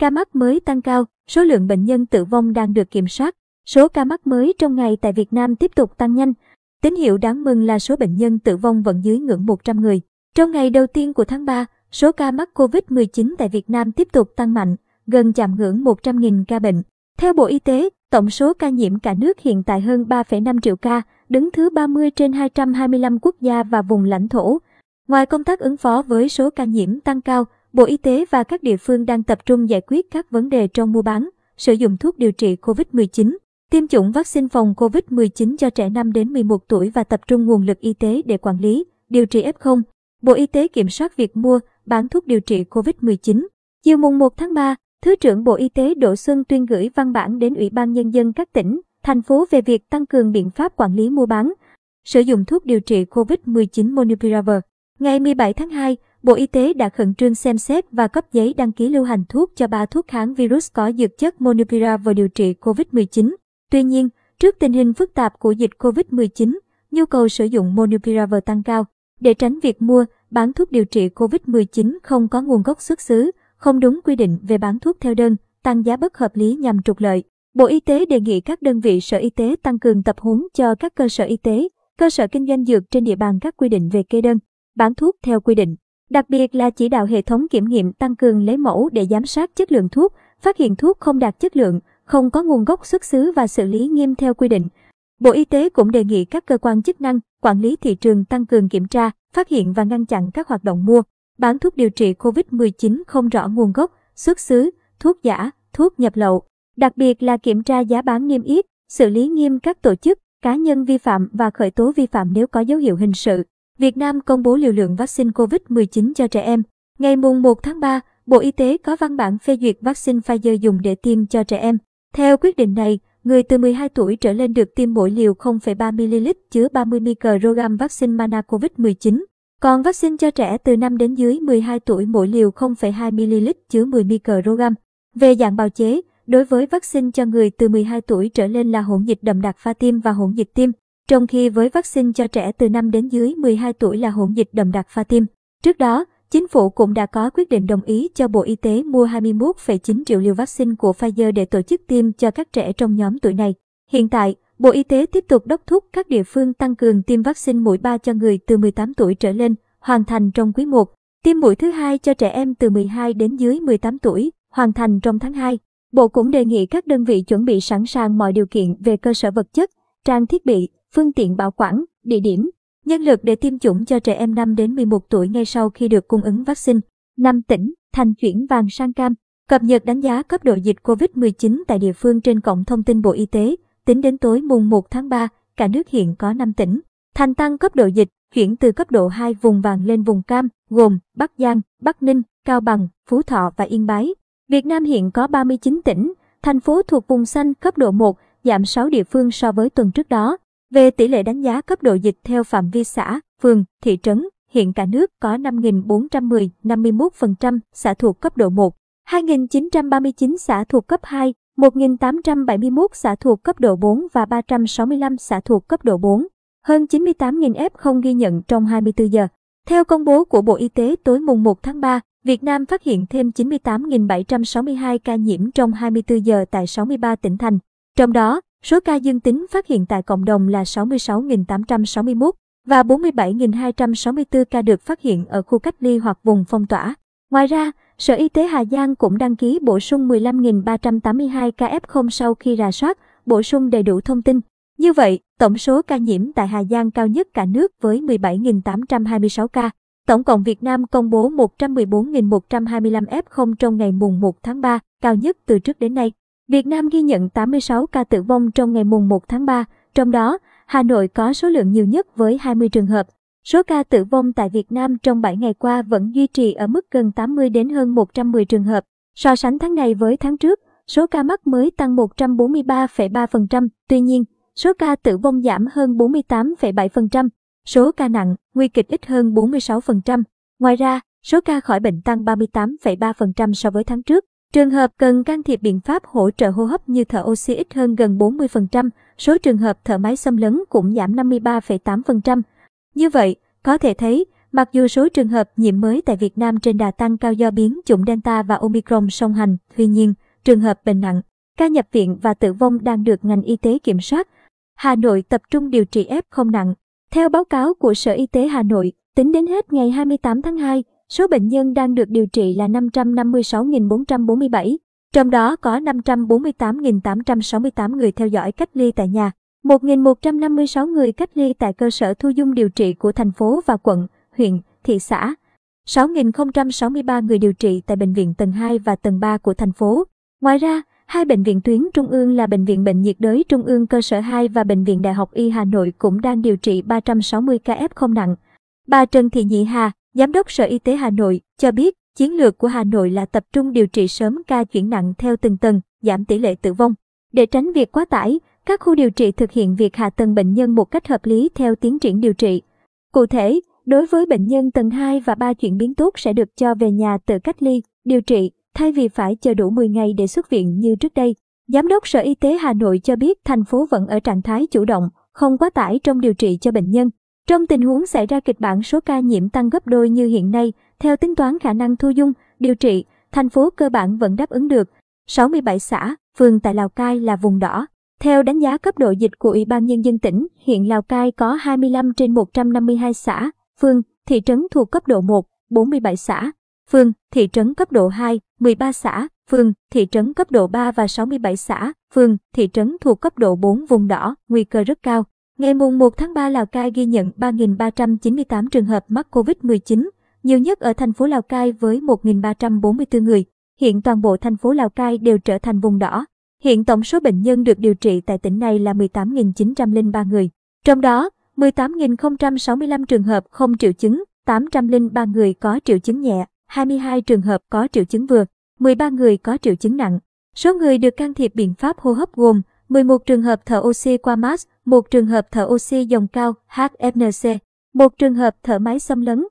Ca mắc mới tăng cao, số lượng bệnh nhân tử vong đang được kiểm soát. Số ca mắc mới trong ngày tại Việt Nam tiếp tục tăng nhanh. Tín hiệu đáng mừng là số bệnh nhân tử vong vẫn dưới ngưỡng 100 người. Trong ngày đầu tiên của tháng 3, số ca mắc COVID-19 tại Việt Nam tiếp tục tăng mạnh, gần chạm ngưỡng 100.000 ca bệnh. Theo Bộ Y tế, tổng số ca nhiễm cả nước hiện tại hơn 3,5 triệu ca, đứng thứ 30 trên 225 quốc gia và vùng lãnh thổ. Ngoài công tác ứng phó với số ca nhiễm tăng cao, Bộ Y tế và các địa phương đang tập trung giải quyết các vấn đề trong mua bán, sử dụng thuốc điều trị COVID-19, tiêm chủng vaccine phòng COVID-19 cho trẻ 5 đến 11 tuổi và tập trung nguồn lực y tế để quản lý, điều trị F0. Bộ Y tế kiểm soát việc mua, bán thuốc điều trị COVID-19. Chiều mùng 1 tháng 3, Thứ trưởng Bộ Y tế Đỗ Xuân Tuyên gửi văn bản đến Ủy ban Nhân dân các tỉnh, thành phố về việc tăng cường biện pháp quản lý mua bán, sử dụng thuốc điều trị COVID-19 Monupiravir. Ngày 17 tháng 2, Bộ Y tế đã khẩn trương xem xét và cấp giấy đăng ký lưu hành thuốc cho ba thuốc kháng virus có dược chất Monupiravir điều trị COVID-19. Tuy nhiên, trước tình hình phức tạp của dịch COVID-19, nhu cầu sử dụng Monupiravir tăng cao. Để tránh việc mua, bán thuốc điều trị COVID-19 không có nguồn gốc xuất xứ, không đúng quy định về bán thuốc theo đơn, tăng giá bất hợp lý nhằm trục lợi. Bộ Y tế đề nghị các đơn vị sở y tế tăng cường tập huấn cho các cơ sở y tế, cơ sở kinh doanh dược trên địa bàn các quy định về kê đơn, bán thuốc theo quy định. Đặc biệt là chỉ đạo hệ thống kiểm nghiệm tăng cường lấy mẫu để giám sát chất lượng thuốc, phát hiện thuốc không đạt chất lượng, không có nguồn gốc xuất xứ và xử lý nghiêm theo quy định. Bộ Y tế cũng đề nghị các cơ quan chức năng, quản lý thị trường tăng cường kiểm tra, phát hiện và ngăn chặn các hoạt động mua, bán thuốc điều trị COVID-19 không rõ nguồn gốc, xuất xứ, thuốc giả, thuốc nhập lậu. Đặc biệt là kiểm tra giá bán niêm yết, xử lý nghiêm các tổ chức, cá nhân vi phạm và khởi tố vi phạm nếu có dấu hiệu hình sự. Việt Nam công bố liều lượng vaccine COVID-19 cho trẻ em. Ngày mùng 1 tháng 3, Bộ Y tế có văn bản phê duyệt vaccine Pfizer dùng để tiêm cho trẻ em. Theo quyết định này, người từ 12 tuổi trở lên được tiêm mỗi liều 0,3ml chứa 30 microgram vaccine Mana COVID-19. Còn vaccine cho trẻ từ 5 đến dưới 12 tuổi mỗi liều 0,2ml chứa 10 microgram. Về dạng bào chế, đối với vaccine cho người từ 12 tuổi trở lên là hỗn dịch đậm đặc pha tiêm và hỗn dịch tiêm, trong khi với vaccine cho trẻ từ 5 đến dưới 12 tuổi là hỗn dịch đậm đặc pha tiêm. Trước đó, Chính phủ cũng đã có quyết định đồng ý cho Bộ Y tế mua 21,9 triệu liều vaccine của Pfizer để tổ chức tiêm cho các trẻ trong nhóm tuổi này. Hiện tại, Bộ Y tế tiếp tục đốc thúc các địa phương tăng cường tiêm vaccine mũi 3 cho người từ 18 tuổi trở lên, hoàn thành trong quý 1. Tiêm mũi thứ hai cho trẻ em từ 12 đến dưới 18 tuổi, hoàn thành trong tháng 2. Bộ cũng đề nghị các đơn vị chuẩn bị sẵn sàng mọi điều kiện về cơ sở vật chất, trang thiết bị, phương tiện bảo quản, địa điểm, nhân lực để tiêm chủng cho trẻ em 5 đến 11 tuổi ngay sau khi được cung ứng vaccine. 5 tỉnh, thành chuyển vàng sang cam. Cập nhật đánh giá cấp độ dịch COVID-19 tại địa phương trên cổng thông tin Bộ Y tế. Tính đến tối mùng 1 tháng 3, cả nước hiện có 5 tỉnh. Thành tăng cấp độ dịch, chuyển từ cấp độ 2 vùng vàng lên vùng cam, gồm Bắc Giang, Bắc Ninh, Cao Bằng, Phú Thọ và Yên Bái. Việt Nam hiện có 39 tỉnh, thành phố thuộc vùng xanh cấp độ 1, giảm 6 địa phương so với tuần trước đó. Về tỷ lệ đánh giá cấp độ dịch theo phạm vi xã, phường, thị trấn, hiện cả nước có 5.410, 51% xã thuộc cấp độ 1, 2.939 xã thuộc cấp 2, 1.871 xã thuộc cấp độ 4 và 365 xã thuộc cấp độ 4. Hơn 98.000 f0 ghi nhận trong 24 giờ. Theo công bố của Bộ Y tế tối mùng 1 tháng 3, Việt Nam phát hiện thêm 98.762 ca nhiễm trong 24 giờ tại 63 tỉnh thành. Trong đó, số ca dương tính phát hiện tại cộng đồng là 66.861 và 47.264 ca được phát hiện ở khu cách ly hoặc vùng phong tỏa. Ngoài ra, Sở Y tế Hà Giang cũng đăng ký bổ sung 15.382 ca F0 sau khi rà soát, bổ sung đầy đủ thông tin. Như vậy, tổng số ca nhiễm tại Hà Giang cao nhất cả nước với 17.826 ca. Tổng cộng Việt Nam công bố 114.125 F0 trong ngày mùng 1 tháng 3, cao nhất từ trước đến nay. Việt Nam ghi nhận 86 ca tử vong trong ngày mùng 1 tháng 3, trong đó Hà Nội có số lượng nhiều nhất với 20 trường hợp. Số ca tử vong tại Việt Nam trong 7 ngày qua vẫn duy trì ở mức gần 80 đến hơn 110 trường hợp. So sánh tháng này với tháng trước, số ca mắc mới tăng 143,3%, tuy nhiên, số ca tử vong giảm hơn 48,7%, số ca nặng, nguy kịch ít hơn 46%. Ngoài ra, số ca khỏi bệnh tăng 38,3% so với tháng trước. Trường hợp cần can thiệp biện pháp hỗ trợ hô hấp như thở oxy ít hơn gần 40%, số trường hợp thở máy xâm lấn cũng giảm 53,8%. Như vậy, có thể thấy, Mặc dù số trường hợp nhiễm mới tại Việt Nam trên đà tăng cao do biến chủng Delta và Omicron song hành, tuy nhiên, trường hợp bệnh nặng, ca nhập viện và tử vong đang được ngành y tế kiểm soát. Hà Nội tập trung điều trị F không nặng. Theo báo cáo của Sở Y tế Hà Nội, tính đến hết ngày 28 tháng 2, số bệnh nhân đang được điều trị là 556.447, trong đó có 548.868 người theo dõi cách ly tại nhà, 1.156 người cách ly tại cơ sở thu dung điều trị của thành phố và quận, huyện, thị xã. 6.063 người điều trị tại bệnh viện tầng 2 và tầng 3 của thành phố. Ngoài ra, hai bệnh viện tuyến trung ương là Bệnh viện Bệnh nhiệt đới Trung ương cơ sở 2 và Bệnh viện Đại học Y Hà Nội cũng đang điều trị 360 ca F không nặng. Bà Trần Thị Nhị Hà, Giám đốc Sở Y tế Hà Nội, cho biết chiến lược của Hà Nội là tập trung điều trị sớm ca chuyển nặng theo từng tầng, giảm tỷ lệ tử vong. Để tránh việc quá tải, các khu điều trị thực hiện việc hạ tầng bệnh nhân một cách hợp lý theo tiến triển điều trị. Cụ thể, đối với bệnh nhân tầng 2 và 3 chuyển biến tốt sẽ được cho về nhà tự cách ly, điều trị, thay vì phải chờ đủ 10 ngày để xuất viện như trước đây. Giám đốc Sở Y tế Hà Nội cho biết thành phố vẫn ở trạng thái chủ động, không quá tải trong điều trị cho bệnh nhân. Trong tình huống xảy ra kịch bản số ca nhiễm tăng gấp đôi như hiện nay, theo tính toán khả năng thu dung, điều trị, thành phố cơ bản vẫn đáp ứng được. 67 xã, phường tại Lào Cai là vùng đỏ. Theo đánh giá cấp độ dịch của Ủy ban Nhân dân tỉnh, hiện Lào Cai có 25 trên 152 xã, phường, thị trấn thuộc cấp độ 1, 47 xã, phường, thị trấn cấp độ 2, 13 xã, phường, thị trấn cấp độ 3 và 67 xã, phường, thị trấn thuộc cấp độ 4 vùng đỏ, nguy cơ rất cao. Ngày mùng 1 tháng 3 Lào Cai ghi nhận 3.398 trường hợp mắc COVID-19, nhiều nhất ở thành phố Lào Cai với 1.344 người. Hiện toàn bộ thành phố Lào Cai đều trở thành vùng đỏ. Hiện tổng số bệnh nhân được điều trị tại tỉnh này là 18.903 người. Trong đó, 18.065 trường hợp không triệu chứng, 803 người có triệu chứng nhẹ, 22 trường hợp có triệu chứng vừa, 13 người có triệu chứng nặng. Số người được can thiệp biện pháp hô hấp gồm 11 trường hợp thở oxy qua mask, một trường hợp thở oxy dòng cao HFNC, một trường hợp thở máy xâm lấn,